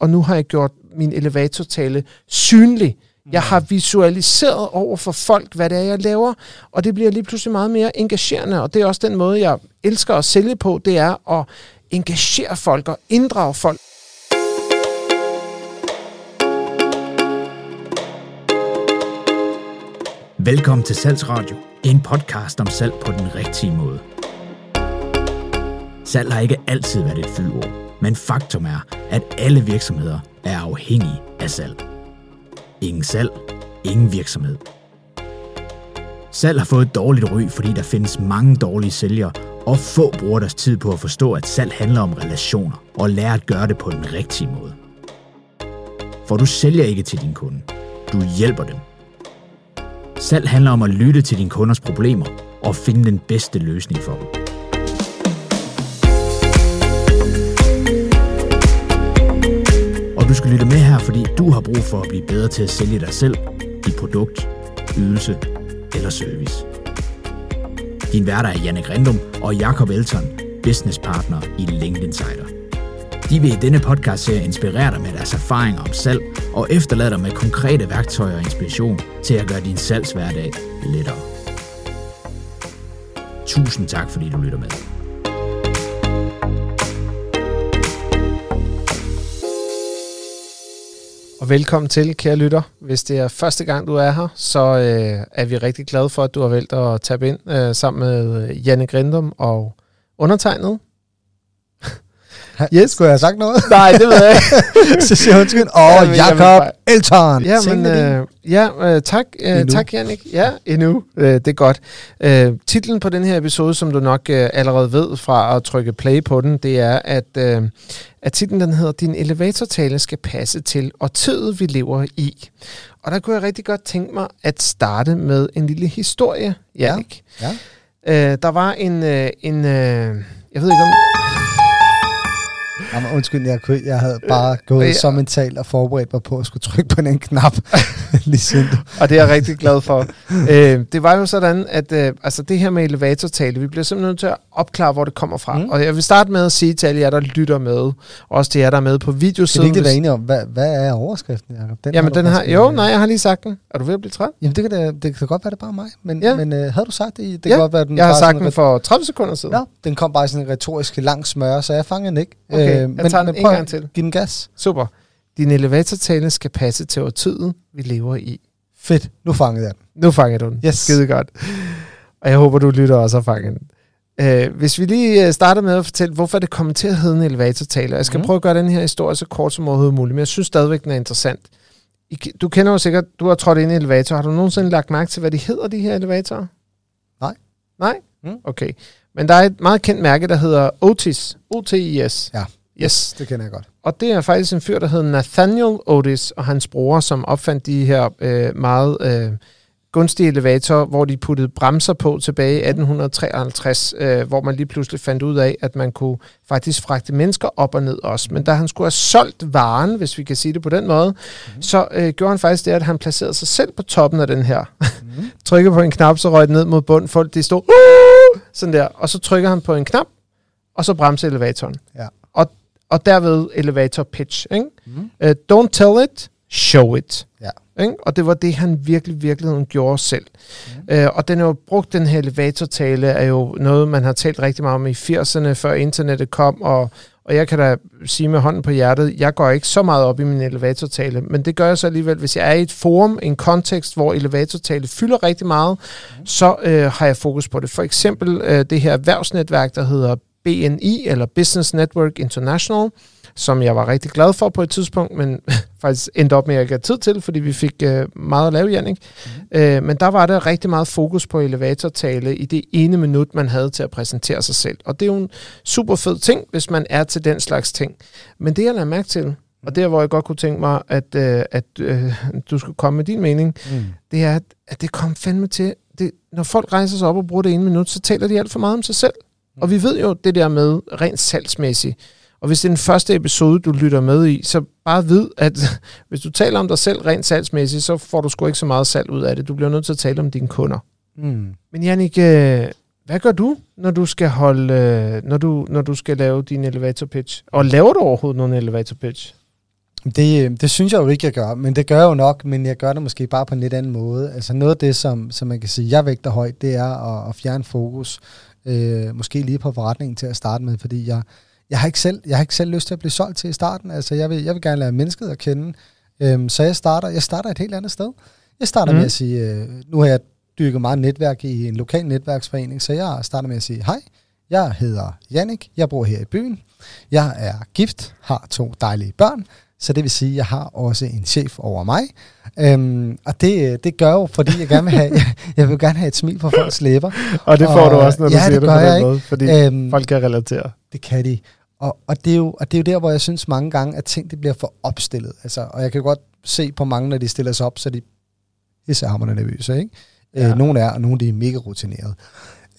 og nu har jeg gjort min elevatortale synlig. Jeg har visualiseret over for folk, hvad det er, jeg laver, og det bliver lige pludselig meget mere engagerende, og det er også den måde, jeg elsker at sælge på, det er at engagere folk og inddrage folk. Velkommen til Salgsradio, en podcast om salg på den rigtige måde. Salg har ikke altid været et fyldord, men faktum er, at alle virksomheder er afhængige af salg. Ingen salg, ingen virksomhed. Salg har fået et dårligt ry, fordi der findes mange dårlige sælgere, og få bruger deres tid på at forstå, at salg handler om relationer, og lære at gøre det på den rigtige måde. For du sælger ikke til din kunde, du hjælper dem. Salg handler om at lytte til dine kunders problemer og finde den bedste løsning for dem. Du skal lytte med her, fordi du har brug for at blive bedre til at sælge dig selv, dit produkt, ydelse eller service. Din værter er Janne Grindum og Jakob Elton, business partner i LinkedIn Insider. De vil i denne podcast serie inspirere dig med deres erfaringer om salg og efterlade dig med konkrete værktøjer og inspiration til at gøre din salgshverdag lettere. Tusind tak, fordi du lytter med. Og velkommen til, kære lytter. Hvis det er første gang, du er her, så øh, er vi rigtig glade for, at du har valgt at tabe ind øh, sammen med øh, Janne Grindum og undertegnet. Yes. Skulle jeg have sagt noget? Nej, det ved jeg ikke. så siger jeg undskyld. Åh, Ja, oh, Jakob Elton. Ja, men, øh, ja øh, tak, øh, Endnu. tak Jannik. Ja, endnu. Øh, det er godt. Øh, titlen på den her episode, som du nok øh, allerede ved fra at trykke play på den, det er, at, øh, at titlen den hedder, Din elevatortale skal passe til årtiet, vi lever i. Og der kunne jeg rigtig godt tænke mig at starte med en lille historie, Jannik. Ja. Øh, der var en, øh, en øh, jeg ved ikke om... Jamen, undskyld, jeg, kunne, jeg havde bare gået ja. så mentalt og forberedt mig på at skulle trykke på den knap. lige siden og det er jeg rigtig glad for. øh, det var jo sådan, at øh, altså det her med elevatortale, vi bliver simpelthen nødt til at opklare, hvor det kommer fra. Mm. Og jeg vil starte med at sige til alle jer, der lytter med, og også til jer, der er med på Skal vi videosiden. ikke være enige om, hvad, hvad er overskriften, Jacob? Den Jamen, du den har, jo, nej, jeg har lige sagt den. Er du ved at blive træt? Jamen, det kan, da, det kan godt være, det bare mig. Men, Ja. men øh, havde du sagt det? Det Ja, kan godt være, den Jeg har sagt den for 30 sekunder siden. Ja, den kom bare i sådan en retorisk lang smør, så jeg fangede den ikke. Øh, Okay, jeg men, tager den en gang til. Giv den gas. Super. Din elevatortale skal passe til årtiet, vi lever i. Fedt, nu fangede jeg den. Nu fanger du den. Yes. Skide godt. Og jeg håber, du lytter også og fanger den. Uh, hvis vi lige øh, starter med at fortælle, hvorfor det kommer til at hedde en elevatortale. Jeg skal Mhm. prøve at gøre den her historie så kort som overhovedet muligt, men jeg synes stadigvæk, den er interessant. Du kender jo sikkert, du har trådt ind i en elevator. Har du nogensinde lagt mærke til, hvad de hedder, de her elevatorer? Nej. Nej? Mm. Okay. Men der er et meget kendt mærke, der hedder Otis. O-T-I-S. Ja. Yes. Det kender jeg godt. Og det er faktisk en fyr, der hedder Nathaniel Otis og hans bror, som opfandt de her øh, meget øh, gunstige elevatorer, hvor de puttede bremser på tilbage i 1853, øh, hvor man lige pludselig fandt ud af, at man kunne faktisk fragte mennesker op og ned også. Men da han skulle have solgt varen, hvis vi kan sige det på den måde, mm. så øh, gjorde han faktisk det, at han placerede sig selv på toppen af den her. Mm. Trykkede på en knap, så røg den ned mod bunden. Folk de stod uh! sådan der, og så trykker han på en knap, og så bremser elevatoren. Ja. Og, og derved elevator pitch. Ikke? Mm. Uh, don't tell it, show it. Ja. Ikke? Og det var det, han virkelig, virkelig gjorde selv. Mm. Uh, og den er jo brugt, den her elevatortale, er jo noget, man har talt rigtig meget om i 80'erne, før internettet kom, og, og jeg kan da sige med hånden på hjertet, jeg går ikke så meget op i min elevatortale, men det gør jeg så alligevel, hvis jeg er i et forum, en kontekst, hvor elevatortale fylder rigtig meget, mm. så øh, har jeg fokus på det. For eksempel øh, det her erhvervsnetværk, der hedder BNI, eller Business Network International, som jeg var rigtig glad for på et tidspunkt, men faktisk endte op med, at jeg ikke havde tid til, fordi vi fik øh, meget at lave, Jannik. Mm. Øh, men der var der rigtig meget fokus på elevatortale i det ene minut, man havde til at præsentere sig selv. Og det er jo en super fed ting, hvis man er til den slags ting. Men det, jeg lader mærke til, og der, hvor jeg godt kunne tænke mig, at, øh, at øh, du skulle komme med din mening, Mm. det er, at, at det kom fandme til, det, når folk rejser sig op og bruger det ene minut, så taler de alt for meget om sig selv. Og vi ved jo det der med rent salgsmæssigt. Og hvis det er den første episode, du lytter med i, så bare vid, at hvis du taler om dig selv rent salgsmæssigt, så får du sgu ikke så meget salg ud af det. Du bliver nødt til at tale om dine kunder. Mm. Men Jannik, øh, hvad gør du, når du skal holde, øh, når du, når du skal lave din elevator pitch? Og laver du overhovedet nogen elevator pitch? Det, øh, det synes jeg jo ikke, jeg gør, men det gør jeg jo nok, men jeg gør det måske bare på en lidt anden måde. Altså noget af det, som, som man kan sige, jeg vægter højt, det er at, at fjerne fokus, øh, måske lige på forretningen til at starte med, fordi jeg, jeg, har ikke selv, jeg har ikke selv lyst til at blive solgt til i starten. Altså jeg vil, jeg vil gerne lære mennesket at kende, øh, så jeg starter, jeg starter et helt andet sted. Jeg starter mm. med at sige, øh, nu har jeg dyrket meget netværk i en lokal netværksforening, så jeg starter med at sige, hej, jeg hedder Jannik, jeg bor her i byen, jeg er gift, har to dejlige børn, så det vil sige, at jeg har også en chef over mig. Øhm, og det, det gør jo, fordi jeg gerne vil have, jeg, jeg vil gerne have et smil på folks læber. Og det får og, du også, når du ja, siger det, det, på den måde, fordi Øhm, folk kan relatere. Det kan de. Og, og, det er jo, og det er jo der, hvor jeg synes mange gange, at ting det bliver for opstillet. Altså, og jeg kan godt se på mange, når de stiller sig op, så de pissehammerende nervøse. Ikke? Ja. Ja. Øh, nogle er, og nogle de er mega rutineret.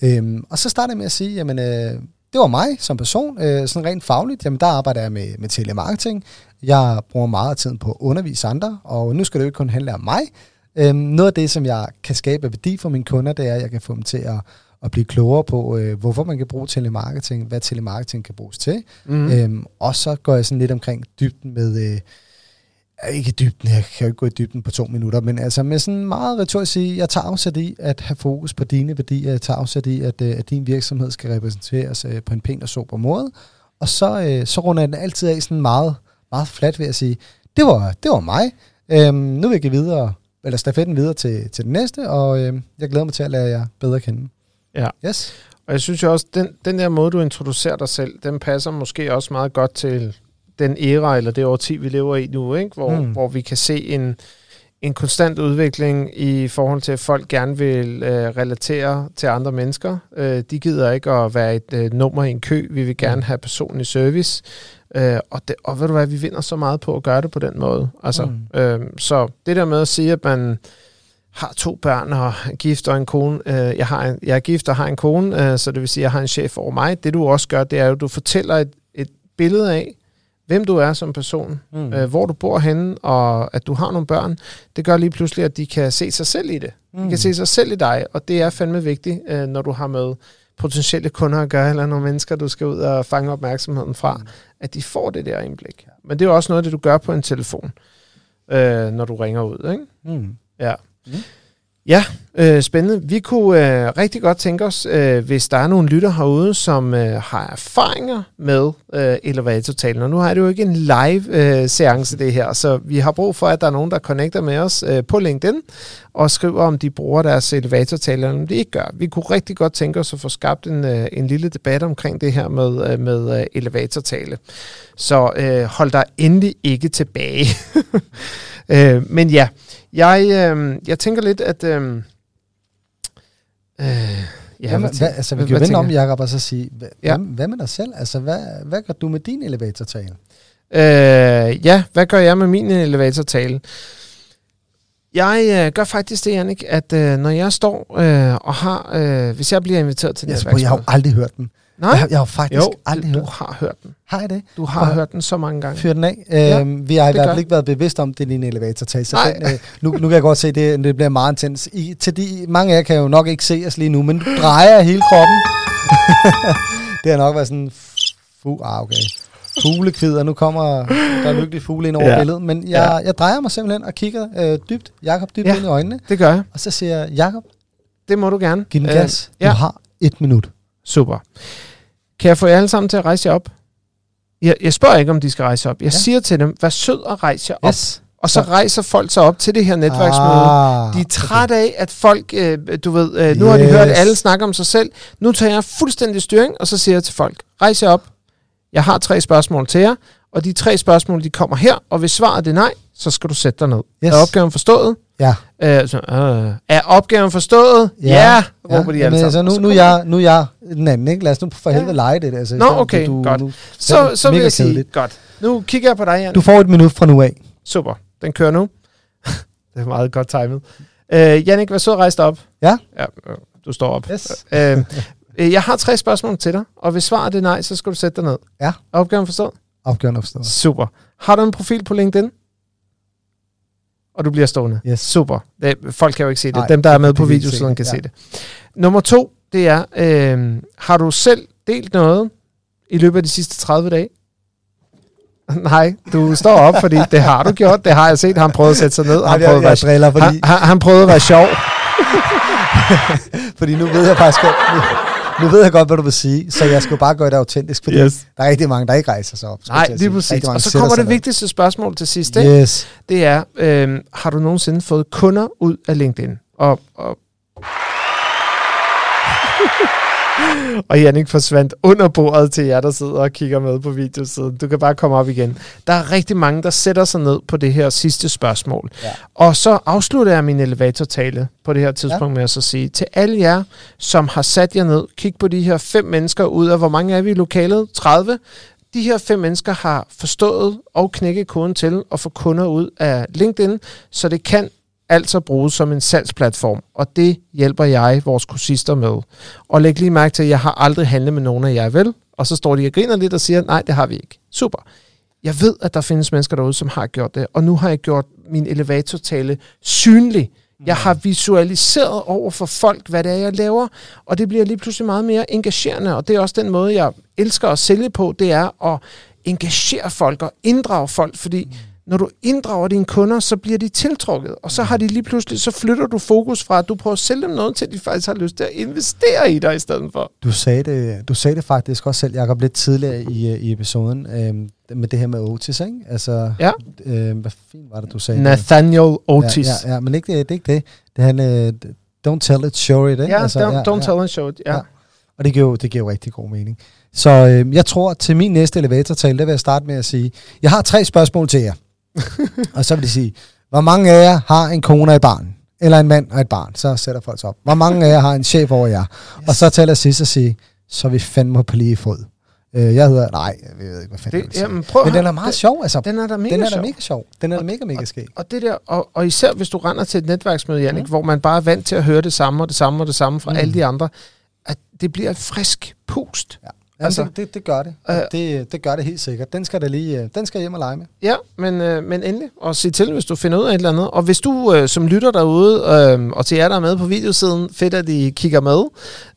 Øhm, og så starter jeg med at sige, jamen, øh, det var mig som person, øh, sådan rent fagligt, jamen der arbejder jeg med, med telemarketing. Jeg bruger meget af tiden på at undervise andre, og nu skal det jo ikke kun handle om mig. Øhm, noget af det, som jeg kan skabe værdi for mine kunder, det er, at jeg kan få dem til at, at blive klogere på, øh, hvorfor man kan bruge telemarketing, hvad telemarketing kan bruges til. Mm. Mm. Øhm, og så går jeg sådan lidt omkring dybden med, øh, ikke dybden, jeg kan jo ikke gå i dybden på to minutter, men altså med sådan meget retorisk sige, jeg tager afsæt i at have fokus på dine værdier, jeg tager afsæt i, at, øh, at din virksomhed skal repræsenteres øh, på en pæn og sober måde, og så, øh, så runder jeg den altid af sådan meget, meget flat ved at sige, det var, det var mig, øhm, nu vil jeg give videre, eller stafetten videre til, til den næste, og øh, jeg glæder mig til at lære jer bedre kende. Ja. Yes. Og jeg synes jo også, den, den der måde, du introducerer dig selv, den passer måske også meget godt til den æra, eller det årti, vi lever i nu, ikke? Hvor, Mm. mm. hvor vi kan se en, en konstant udvikling i forhold til, at folk gerne vil øh, relatere til andre mennesker. Øh, de gider ikke at være et øh, nummer i en kø. Vi vil gerne have personlig service. Øh, og, det, og ved du hvad, vi vinder så meget på at gøre det på den måde. Altså, Mm. øh, så det der med at sige, at man har to børn og er gift og en kone. Øh, jeg, har en, jeg er gift og har en kone, øh, så det vil sige, at jeg har en chef over mig. Det du også gør, det er jo, at du fortæller et, et billede af, hvem du er som person, Mm. mm. øh, hvor du bor henne, og at du har nogle børn. Det gør lige pludselig, at de kan se sig selv i det. Mm. De kan se sig selv i dig, og det er fandme vigtigt, øh, når du har med potentielle kunder at gøre, eller nogle mennesker, du skal ud og fange opmærksomheden fra, mm. At de får det der indblik. Men det er jo også noget af det, du gør på en telefon, øh, når du ringer ud, ikke? Mm. Ja. Mm. Ja, øh, spændende. Vi kunne øh, rigtig godt tænke os, øh, hvis der er nogle lytter herude, som øh, har erfaringer med øh, elevatortalen. Og nu har det jo ikke en live øh, seance det her, så vi har brug for, at der er nogen, der connecter med os øh, på LinkedIn og skriver, om de bruger deres elevatortale, eller om de ikke gør. Vi kunne rigtig godt tænke os at få skabt en, øh, en lille debat omkring det her med, øh, med øh, elevatortale. Så øh, hold dig endelig ikke tilbage. øh, men ja, jeg, øh, jeg tænker lidt, at... Øh, øh, ja, Ja, hvad, tænker- hvad, altså, vi hvad- kan jo hvad vende om, Jacob, og så sige, hvad, Ja. ja. hvad, hvad med dig selv? Altså, hvad, hvad gør du med din elevatortale? Øh, ja, hvad gør jeg med min elevatortale? Jeg øh, gør faktisk det, Jannik, at øh, når jeg står øh, og har... Øh, hvis jeg bliver inviteret til Jeg, jeg har jo aldrig hørt den. Nej, Jeg, jeg har faktisk jo, aldrig du hørt har hørt den. Har jeg det? Du har Prøv hørt den så mange gange. Fyr den af. Ja, øhm, vi har i hvert fald ikke været bevidst om, det er din elevatortale. Så Nej. den, øh, nu, nu kan jeg godt se, at det, det bliver meget intens. I, til de, mange af jer kan jo nok ikke se os lige nu, men du drejer hele kroppen. det har nok været sådan... Fu, ah, okay. Fuglekvider. Nu kommer der er lykkelig fugle ind over Ja. ja. billedet. Men jeg, jeg drejer mig simpelthen og kigger øh, dybt, Jakob dybt Ja. ja. ind i øjnene. Det gør jeg. Og så siger jeg, Jakob, Det må du gerne. giv den Øh, gas. ja. Du har et minut. Super. Kan jeg få jer alle sammen til at rejse jer op? Jeg, jeg spørger ikke, om de skal rejse op. Jeg ja. Siger til dem, vær sød og rejse jer op. Yes. Og så rejser folk sig op til det her netværksmøde. Ah, De er trætte af, at folk, øh, du ved, øh, nu har de Yes. hørt alle snakke om sig selv. Nu tager jeg fuldstændig styring, og så siger jeg til folk, rejs jer op. Jeg har tre spørgsmål til jer, og de tre spørgsmål, de kommer her, og hvis svaret er nej, så skal du sætte dig ned. Yes. Er opgaven forstået? Ja. Øh, så, øh, er opgaven forstået? Ja, ja råber de alle Jamen, sammen. altså, nu, nu, jeg, nu jeg den anden, ikke? Lad os nu for Ja. helvede lege det. Altså, Nå, okay, godt. Nu, Så, så vil jeg sige, kedeligt. godt. Nu kigger jeg på dig, Jan. Du får et minut fra nu af. Super, den kører nu. det er meget godt timet. Øh, Jannik, vær så rejst op. Ja. Ja, øh, du står op. Yes. Øh, øh, jeg har tre spørgsmål til dig, og hvis svaret er nej, så skal du sætte dig ned. Ja. Opgaven forstået? Opgaven er forstået. Super. Har du en profil på LinkedIn? Og du bliver stående. Yes. Super. Det, folk kan jo ikke se det. Nej, Dem, der er med på videosiden, kan Ja. se det. Nummer to, det er, øh, har du selv delt noget i løbet af de sidste 30 dage? Nej, du står op, fordi det har du gjort. Det har jeg set. Han prøvede at sætte sig ned. Han jeg- prøvede, jeg at være, driller, fordi- han, han, han prøvede at være sjov. Fordi nu ved jeg faktisk godt, nu, ved jeg godt, hvad du vil sige, så jeg skal bare gøre det autentisk, fordi Yes. der er rigtig mange, der ikke rejser sig op. Nej, lige præcis. Og så kommer det vigtigste spørgsmål til sidst. Ikke? Yes. Det er, øh, har du nogensinde fået kunder ud af LinkedIn? Og, og, og Jannik forsvandt under bordet til jer, der sidder og kigger med på videosiden. Du kan bare komme op igen. Der er rigtig mange, der sætter sig ned på det her sidste spørgsmål. Ja. Og så afslutter jeg min elevatortale på det her tidspunkt ja. med at så sige, til alle jer, som har sat jer ned, kig på de her fem mennesker ud af, hvor mange er vi i lokalet? 30? De her fem mennesker har forstået og knækket koden til at få kunder ud af LinkedIn, så det kan altså bruges som en salgsplatform, og det hjælper jeg vores kursister med. Og læg lige mærke til, at jeg har aldrig handlet med nogen af jer, vel? Og så står de og griner lidt og siger, nej, det har vi ikke. Super. Jeg ved, at der findes mennesker derude, som har gjort det, og nu har jeg gjort min elevatortale synlig. Jeg har visualiseret over for folk, hvad det er, jeg laver, og det bliver lige pludselig meget mere engagerende, og det er også den måde, jeg elsker at sælge på, det er at engagere folk og inddrage folk, fordi mm når du inddrager dine kunder, så bliver de tiltrukket, og så har de lige pludselig, så flytter du fokus fra, at du prøver at sælge dem noget, til at de faktisk har lyst til at investere i dig i stedet for. Du sagde det, du sagde det faktisk også selv, Jacob, lidt tidligere i, i episoden, øhm, med det her med Otis, ikke? Altså, Ja. øhm, hvad fint var det, du sagde? Nathaniel Otis. Ja, ja, ja, men ikke det, er ikke det. Det er han, øh, don't tell it, show it, ikke? Ja, altså, don't, ja, don't ja. tell and show it. Ja. Ja. Og det giver, jo, det giver jo rigtig god mening. Så øh, jeg tror, til min næste elevatortale, der vil jeg starte med at sige, jeg har tre spørgsmål til jer. og så vil de sige, hvor mange af jer har en kone et barn? Eller en mand og et barn? Så sætter folk sig op. Hvor mange af jer har en chef over jer? Yes. Og så til at sidst og sige, så er vi fandme på lige fod. Øh, jeg hedder, nej, jeg ved ikke, hvad fanden Det, sige. jamen, prøv Men den er meget sjov, altså. Den er da mega den er da sjov. mega sjov. Den er da mega, mega skæg. Og det der, og, og især hvis du render til et netværksmøde, Jannik, Mm. hvor man bare er vant til at høre det samme og det samme og det samme fra Mm. mm. alle de andre, at det bliver et frisk pust. Ja. Altså, Altså, det, det, det gør det. øh, det. Det gør det helt sikkert. Den skal der lige, øh, den skal hjem og lege med. Ja, men, øh, men endelig. Og sig til, hvis du finder ud af et eller andet. Og hvis du øh, som lytter derude, øh, og til jer, der er med på videosiden, fedt, at I kigger med.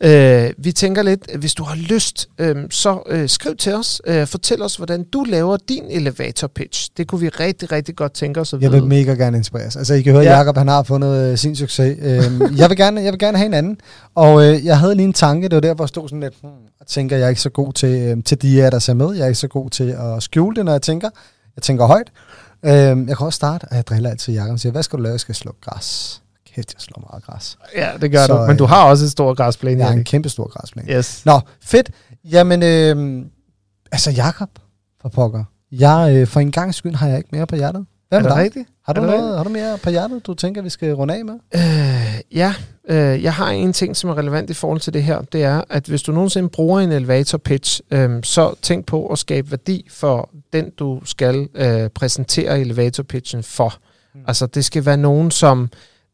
Øh, vi tænker lidt, hvis du har lyst, øh, så øh, skriv til os. Øh, fortæl os, hvordan du laver din elevator pitch. Det kunne vi rigtig, rigtig godt tænke os at Jeg vide. vil mega gerne inspireres. Altså, I kan høre, Ja. ja. Jacob han har fundet øh, sin succes. Øhm, jeg, vil gerne, jeg vil gerne have en anden. Og øh, jeg havde lige en tanke, det var der, hvor jeg stod sådan lidt, hmm, og tænker, jeg ikke så god til, øh, til de her, der ser med. Jeg er ikke så god til at skjule det, når jeg tænker. Jeg tænker højt. Øhm, jeg kan også starte, og jeg driller altid Jacob og siger, hvad skal du lave? Jeg skal slå græs. Kæft, jeg slår meget græs. Ja, det gør Så, du. Men du øh, har også et stort græsplæne. Jeg har en kæmpe stor græsplæne. Yes. Nå, fedt. Jamen, øh, altså Jakob for pokker. Jeg, øh, for en gang skyld har jeg ikke mere på hjertet. Hvad Er med det dig? rigtigt? Har du, Er noget, har du mere på hjertet, du tænker, vi skal runde af med? Øh, ja, øh, jeg har en ting, som er relevant i forhold til det her. Det er, at hvis du nogensinde bruger en elevator pitch, øh, så tænk på at skabe værdi for den, du skal øh, præsentere elevator pitchen for. Mm. Altså, det skal være nogen, som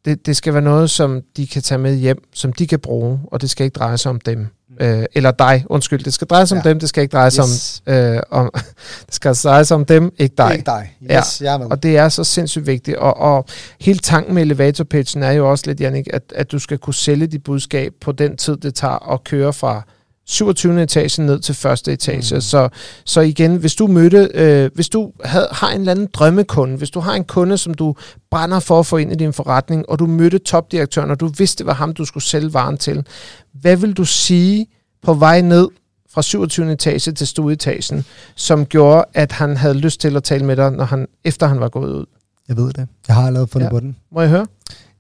det, det skal være noget, som de kan tage med hjem, som de kan bruge, og det skal ikke dreje sig om dem. Øh, eller dig, undskyld. Det skal dreje sig om Ja. dem, det skal ikke dreje sig Yes. om, øh, om... det skal dreje sig om dem, ikke dig. Ikke dig. Ja. Yes, med. Og det er så sindssygt vigtigt. Og, og hele tanken med elevator pitchen er jo også lidt, Jannik, at, at du skal kunne sælge dit budskab på den tid, det tager at køre fra 27. etage ned til første etage. Mm. Så, så igen, hvis du mødte, øh, hvis du havde, har en eller anden drømmekunde, hvis du har en kunde, som du brænder for at få ind i din forretning, og du mødte topdirektøren, og du vidste, det var ham, du skulle sælge varen til, hvad vil du sige på vej ned fra 27. etage til stueetagen, som gjorde, at han havde lyst til at tale med dig, når han, efter han var gået ud? Jeg ved det. Jeg har allerede fundet Ja. på den. Må jeg høre?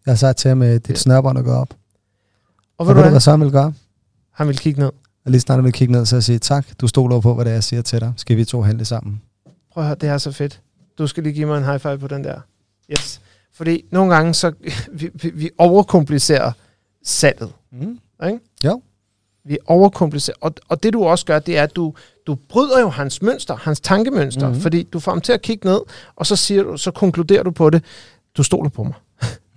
Jeg har sagt til ham, at dit snørbånd er gået op. Og Og ved du hvad hvad? så han vil gøre? Han vil kigge ned. Og lige snart vil kigge ned, så jeg siger, tak, du stoler på, hvad det er, jeg siger til dig. Skal vi to handle sammen? Prøv at høre, det er så fedt. Du skal lige give mig en high five på den der. Yes. Fordi nogle gange, så vi, vi, vi overkomplicerer salget. Mm. Ikke? Jo. Vi overkomplicerer. Og, og det du også gør, det er, at du, du bryder jo hans mønster, hans tankemønster, mm-hmm. fordi du får ham til at kigge ned, og så, siger du, så konkluderer du på det, du stoler på mig.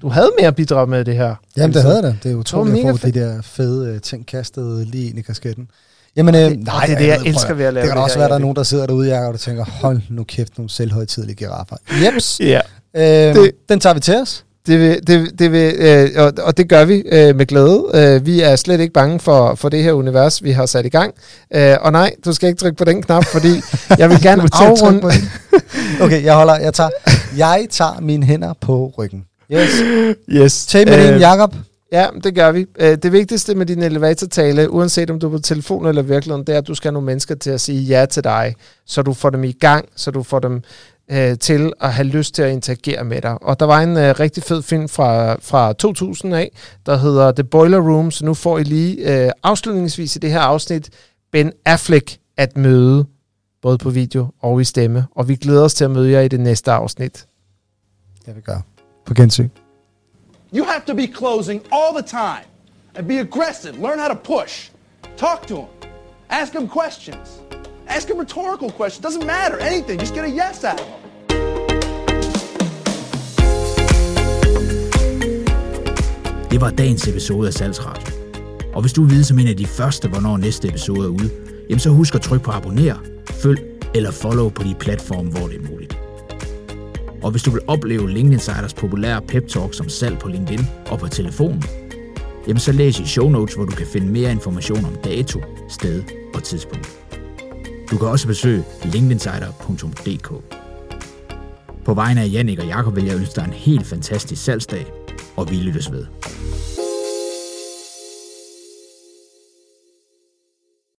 Du havde mere bidrag med det her. Jamen, det havde jeg da. Det er utroligt mega at få fedt. de der fede øh, ting kastet lige ind i kasketten. Jamen, øh, det- og det er det, jeg ved, elsker ved at lave Det kan det også her, være, der er nogen, der sidder derude, Jacob, og tænker, hold nu kæft, nogle selvhøjtidlige giraffer. Jeps. Ja. Øh, Det- den tager vi til os. Det vil, det, det vil, øh, og, og det gør vi øh, med glæde. Øh, vi er slet ikke bange for, for det her univers, vi har sat i gang. Øh, og nej, du skal ikke trykke på den knap, fordi jeg vil gerne afrunde... okay, jeg holder, jeg tager, jeg tager mine hænder på ryggen. Yes. Yes. Tag med øh, Jacob. Ja, det gør vi. Øh, det vigtigste med din elevatortale, uanset om du er på telefon eller virkeligheden, det er, at du skal have nogle mennesker til at sige ja til dig, så du får dem i gang, så du får dem øh, til at have lyst til at interagere med dig. Og der var en øh, rigtig fed film fra, fra 2000 af, der hedder The Boiler Room, så nu får I lige øh, afslutningsvis i det her afsnit Ben Affleck at møde, både på video og i stemme. Og vi glæder os til at møde jer i det næste afsnit. Det vi gør. På gensyn. You have to be closing all the time and be aggressive. Learn how to push. Talk to them. Ask them questions. Ask them rhetorical questions. Doesn't matter. Anything. Just get a yes out of them. Det var dagens episode af Salgsradio. Og hvis du vil vide som en af de første, hvornår næste episode er ude, jamen så husk at trykke på abonner, følg eller follow på de platforme, hvor det er muligt. Og hvis du vil opleve LinkedIn Insiders populære pep talk som salg på LinkedIn og på telefonen, jamen så læs i show notes, hvor du kan finde mere information om dato, sted og tidspunkt. Du kan også besøge linkedinsider.dk. På vegne af Jannik og Jakob vil jeg ønske dig en helt fantastisk salgsdag, og vi lyttes ved.